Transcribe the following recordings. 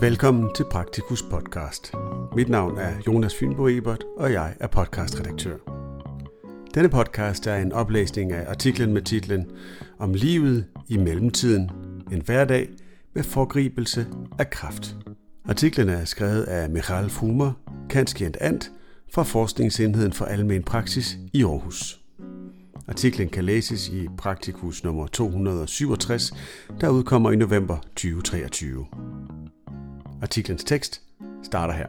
Velkommen til Praktikus podcast. Mit navn er Jonas Fynbo Ebert, og jeg er podcastredaktør. Denne podcast er en oplæsning af artiklen med titlen Om livet i mellemtiden, en hverdag med forgribelse af kraft. Artiklen er skrevet af Michael Fumer, kanskjent Ant, fra Forskningsenheden for Almen Praksis i Aarhus. Artiklen kan læses i Praktikus nummer 267, der udkommer i november 2023. Artiklens tekst starter her.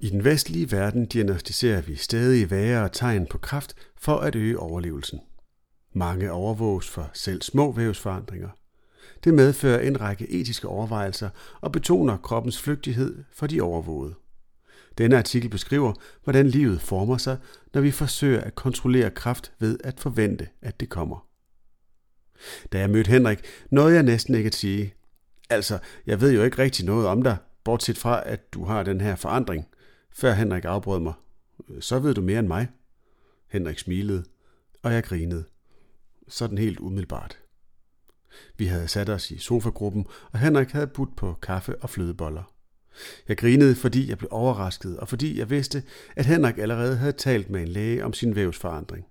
I den vestlige verden diagnostiserer vi stadig værre tegn på kraft for at øge overlevelsen. Mange overvåges for selv små vævsforandringer. Det medfører en række etiske overvejelser og betoner kroppens flygtighed for de overvågede. Denne artikel beskriver, hvordan livet former sig, når vi forsøger at kontrollere kraft ved at forvente, at det kommer. Da jeg mødte Henrik, nåede jeg næsten ikke at sige, altså, jeg ved jo ikke rigtig noget om dig, bortset fra, at du har den her forandring, før Henrik afbrød mig. Øh, så ved du mere end mig. Henrik smilede, og jeg grinede. Sådan helt umiddelbart. Vi havde sat os i sofagruppen, og Henrik havde budt på kaffe og flødeboller. Jeg grinede, fordi jeg blev overrasket, og fordi jeg vidste, at Henrik allerede havde talt med en læge om sin vævsforandring.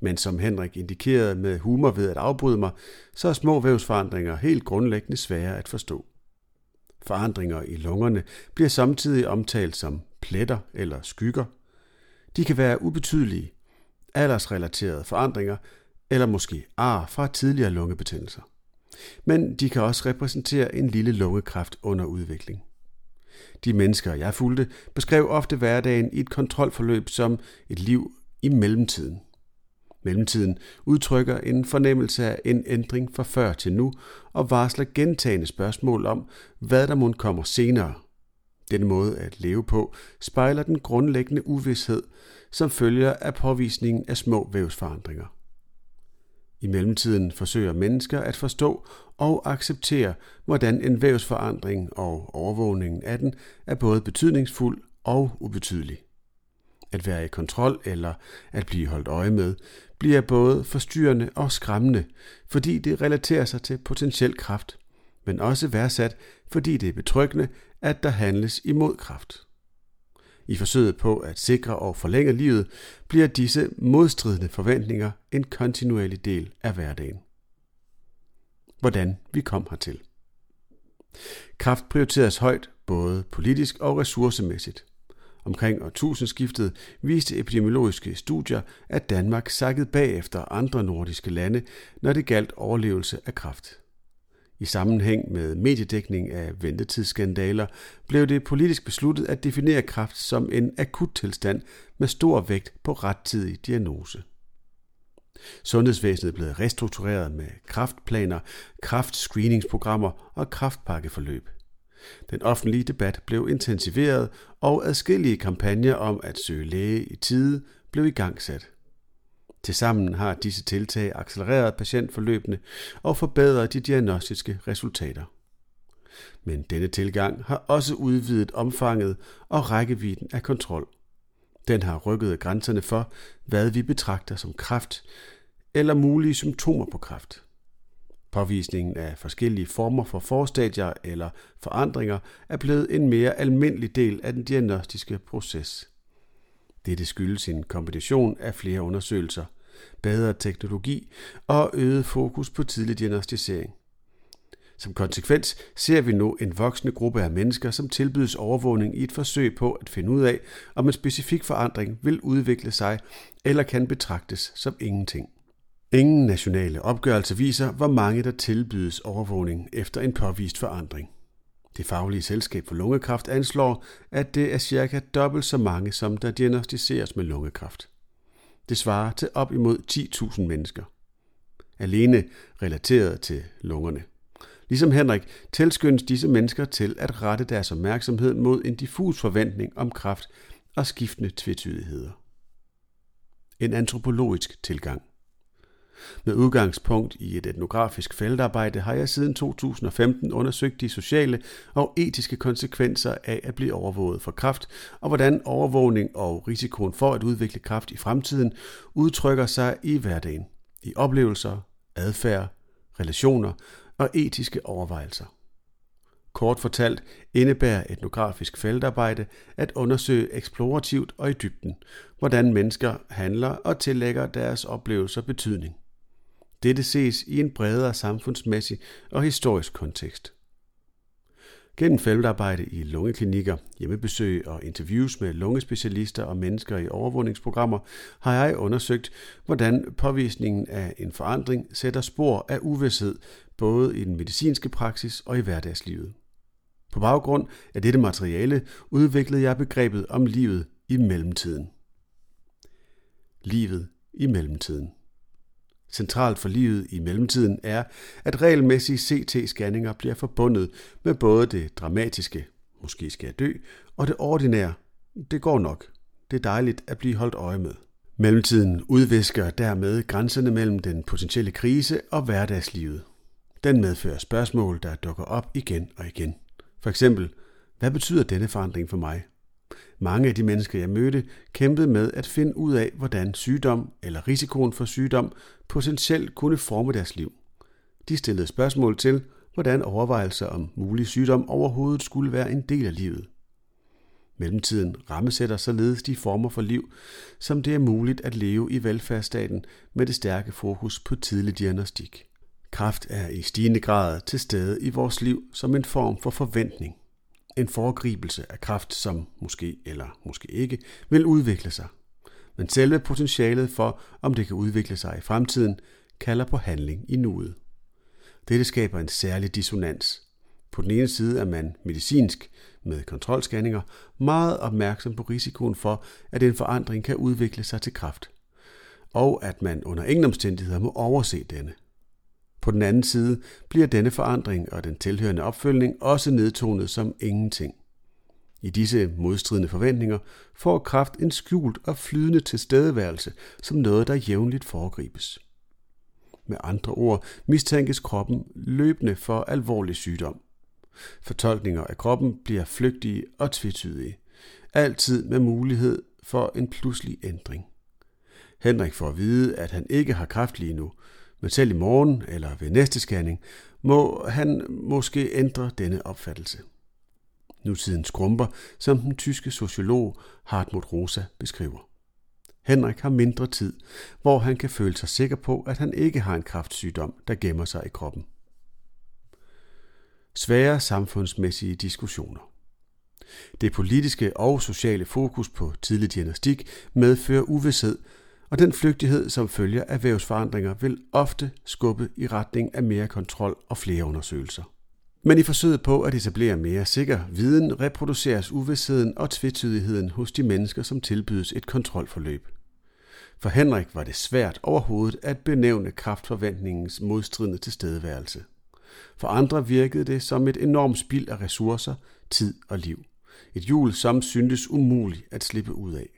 Men som Henrik indikerede med humor ved at afbryde mig, så er små vævsforandringer helt grundlæggende svære at forstå. Forandringer i lungerne bliver samtidig omtalt som pletter eller skygger. De kan være ubetydelige, aldersrelaterede forandringer eller måske ar fra tidligere lungebetændelser. Men de kan også repræsentere en lille lungekræft under udvikling. De mennesker, jeg fulgte, beskrev ofte hverdagen i et kontrolforløb som et liv i mellemtiden. Mellemtiden udtrykker en fornemmelse af en ændring fra før til nu og varsler gentagende spørgsmål om, hvad der må kommer senere. Den måde at leve på spejler den grundlæggende uvidshed, som følger af påvisningen af små vævsforandringer. I mellemtiden forsøger mennesker at forstå og acceptere, hvordan en vævsforandring og overvågningen af den er både betydningsfuld og ubetydelig. At være i kontrol eller at blive holdt øje med bliver både forstyrrende og skræmmende, fordi det relaterer sig til potentiel kraft, men også værdsat, fordi det er betryggende, at der handles imod kraft. I forsøget på at sikre og forlænge livet, bliver disse modstridende forventninger en kontinuerlig del af hverdagen. Hvordan vi kom hertil. Kraft prioriteres højt, både politisk og ressourcemæssigt. Omkring årtusindskiftet viste epidemiologiske studier, at Danmark sakkede bagefter andre nordiske lande, når det galt overlevelse af kraft. I sammenhæng med mediedækning af ventetidsskandaler blev det politisk besluttet at definere kræft som en akut tilstand med stor vægt på rettidig diagnose. Sundhedsvæsenet blev restruktureret med kraftplaner, kraftscreeningsprogrammer og kraftpakkeforløb. Den offentlige debat blev intensiveret, og adskillige kampagner om at søge læge i tide blev igangsat. Tilsammen har disse tiltag accelereret patientforløbene og forbedret de diagnostiske resultater. Men denne tilgang har også udvidet omfanget og rækkevidden af kontrol. Den har rykket grænserne for, hvad vi betragter som kræft eller mulige symptomer på kræft. Påvisningen af forskellige former for forstadier eller forandringer er blevet en mere almindelig del af den diagnostiske proces. Dette skyldes en kombination af flere undersøgelser, bedre teknologi og øget fokus på tidlig diagnostisering. Som konsekvens ser vi nu en voksende gruppe af mennesker, som tilbydes overvågning i et forsøg på at finde ud af, om en specifik forandring vil udvikle sig eller kan betragtes som ingenting. Ingen nationale opgørelse viser, hvor mange der tilbydes overvågning efter en påvist forandring. Det faglige selskab for lungekræft anslår, at det er cirka dobbelt så mange, som der diagnostiseres med lungekræft. Det svarer til op imod 10.000 mennesker. Alene relateret til lungerne. Ligesom Henrik tilskyndes disse mennesker til at rette deres opmærksomhed mod en diffus forventning om kraft og skiftende tvetydigheder. En antropologisk tilgang. Med udgangspunkt i et etnografisk feltarbejde har jeg siden 2015 undersøgt de sociale og etiske konsekvenser af at blive overvåget for kraft, og hvordan overvågning og risikoen for at udvikle kraft i fremtiden udtrykker sig i hverdagen, i oplevelser, adfærd, relationer og etiske overvejelser. Kort fortalt indebærer etnografisk feltarbejde at undersøge eksplorativt og i dybden, hvordan mennesker handler og tillægger deres oplevelser betydning. Dette ses i en bredere samfundsmæssig og historisk kontekst. Gennem feltarbejde i lungeklinikker, hjemmebesøg og interviews med lungespecialister og mennesker i overvågningsprogrammer har jeg undersøgt, hvordan påvisningen af en forandring sætter spor af uvidshed både i den medicinske praksis og i hverdagslivet. På baggrund af dette materiale udviklede jeg begrebet om livet i mellemtiden. Livet i mellemtiden. Centralt for livet i mellemtiden er, at regelmæssige CT-scanninger bliver forbundet med både det dramatiske, måske skal jeg dø, og det ordinære, det går nok. Det er dejligt at blive holdt øje med. Mellemtiden udvisker dermed grænserne mellem den potentielle krise og hverdagslivet. Den medfører spørgsmål, der dukker op igen og igen. For eksempel, hvad betyder denne forandring for mig? Mange af de mennesker, jeg mødte, kæmpede med at finde ud af, hvordan sygdom eller risikoen for sygdom potentielt kunne forme deres liv. De stillede spørgsmål til, hvordan overvejelser om mulig sygdom overhovedet skulle være en del af livet. Mellemtiden rammesætter således de former for liv, som det er muligt at leve i velfærdsstaten med det stærke fokus på tidlig diagnostik. Kraft er i stigende grad til stede i vores liv som en form for forventning – en foregribelse af kraft, som måske eller måske ikke vil udvikle sig. Men selve potentialet for, om det kan udvikle sig i fremtiden, kalder på handling i nuet. Dette skaber en særlig dissonans. På den ene side er man medicinsk med kontrolscanninger meget opmærksom på risikoen for, at en forandring kan udvikle sig til kraft, og at man under ingen omstændigheder må overse denne. På den anden side bliver denne forandring og den tilhørende opfølgning også nedtonet som ingenting. I disse modstridende forventninger får kraft en skjult og flydende tilstedeværelse som noget, der jævnligt foregribes. Med andre ord mistænkes kroppen løbende for alvorlig sygdom. Fortolkninger af kroppen bliver flygtige og tvetydige, altid med mulighed for en pludselig ændring. Henrik får at vide, at han ikke har kraft lige nu, men selv i morgen eller ved næste scanning må han måske ændre denne opfattelse. Nutiden skrumper, som den tyske sociolog Hartmut Rosa beskriver. Henrik har mindre tid, hvor han kan føle sig sikker på, at han ikke har en kraftsygdom, der gemmer sig i kroppen. Svære samfundsmæssige diskussioner. Det politiske og sociale fokus på tidlig diagnostik medfører uvidshed og den flygtighed, som følger af vævsforandringer, vil ofte skubbe i retning af mere kontrol og flere undersøgelser. Men i forsøget på at etablere mere sikker viden, reproduceres uvidsheden og tvetydigheden hos de mennesker, som tilbydes et kontrolforløb. For Henrik var det svært overhovedet at benævne kraftforventningens modstridende tilstedeværelse. For andre virkede det som et enormt spild af ressourcer, tid og liv. Et hjul, som syntes umuligt at slippe ud af.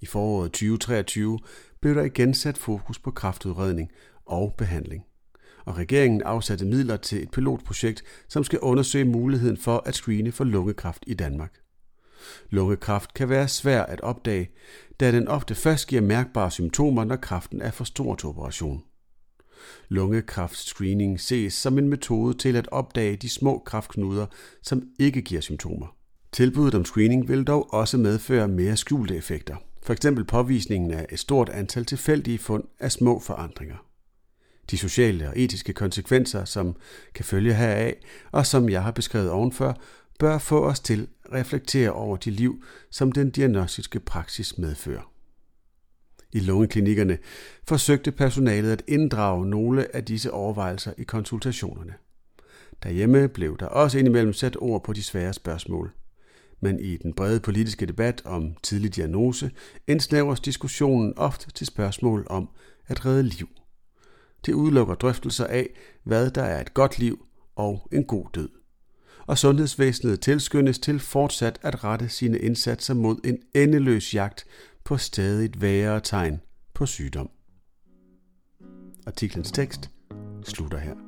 I foråret 2023 blev der igen sat fokus på kraftudredning og behandling. Og regeringen afsatte midler til et pilotprojekt, som skal undersøge muligheden for at screene for lungekræft i Danmark. Lungekræft kan være svær at opdage, da den ofte først giver mærkbare symptomer, når kræften er for stor til operation. Lungekræftscreening ses som en metode til at opdage de små kræftknuder, som ikke giver symptomer. Tilbuddet om screening vil dog også medføre mere skjulte effekter. For eksempel påvisningen af et stort antal tilfældige fund af små forandringer. De sociale og etiske konsekvenser, som kan følge heraf, og som jeg har beskrevet ovenfor, bør få os til at reflektere over de liv, som den diagnostiske praksis medfører. I lungeklinikkerne forsøgte personalet at inddrage nogle af disse overvejelser i konsultationerne. Derhjemme blev der også indimellem sat ord på de svære spørgsmål – men i den brede politiske debat om tidlig diagnose indsnævres diskussionen ofte til spørgsmål om at redde liv. Det udelukker drøftelser af, hvad der er et godt liv og en god død. Og sundhedsvæsenet tilskyndes til fortsat at rette sine indsatser mod en endeløs jagt på stadig værre tegn på sygdom. Artiklens tekst slutter her.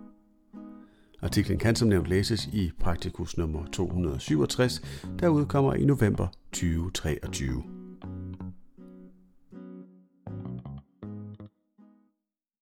Artiklen kan som nævnt læses i Praktikus nummer 267, der udkommer i november 2023.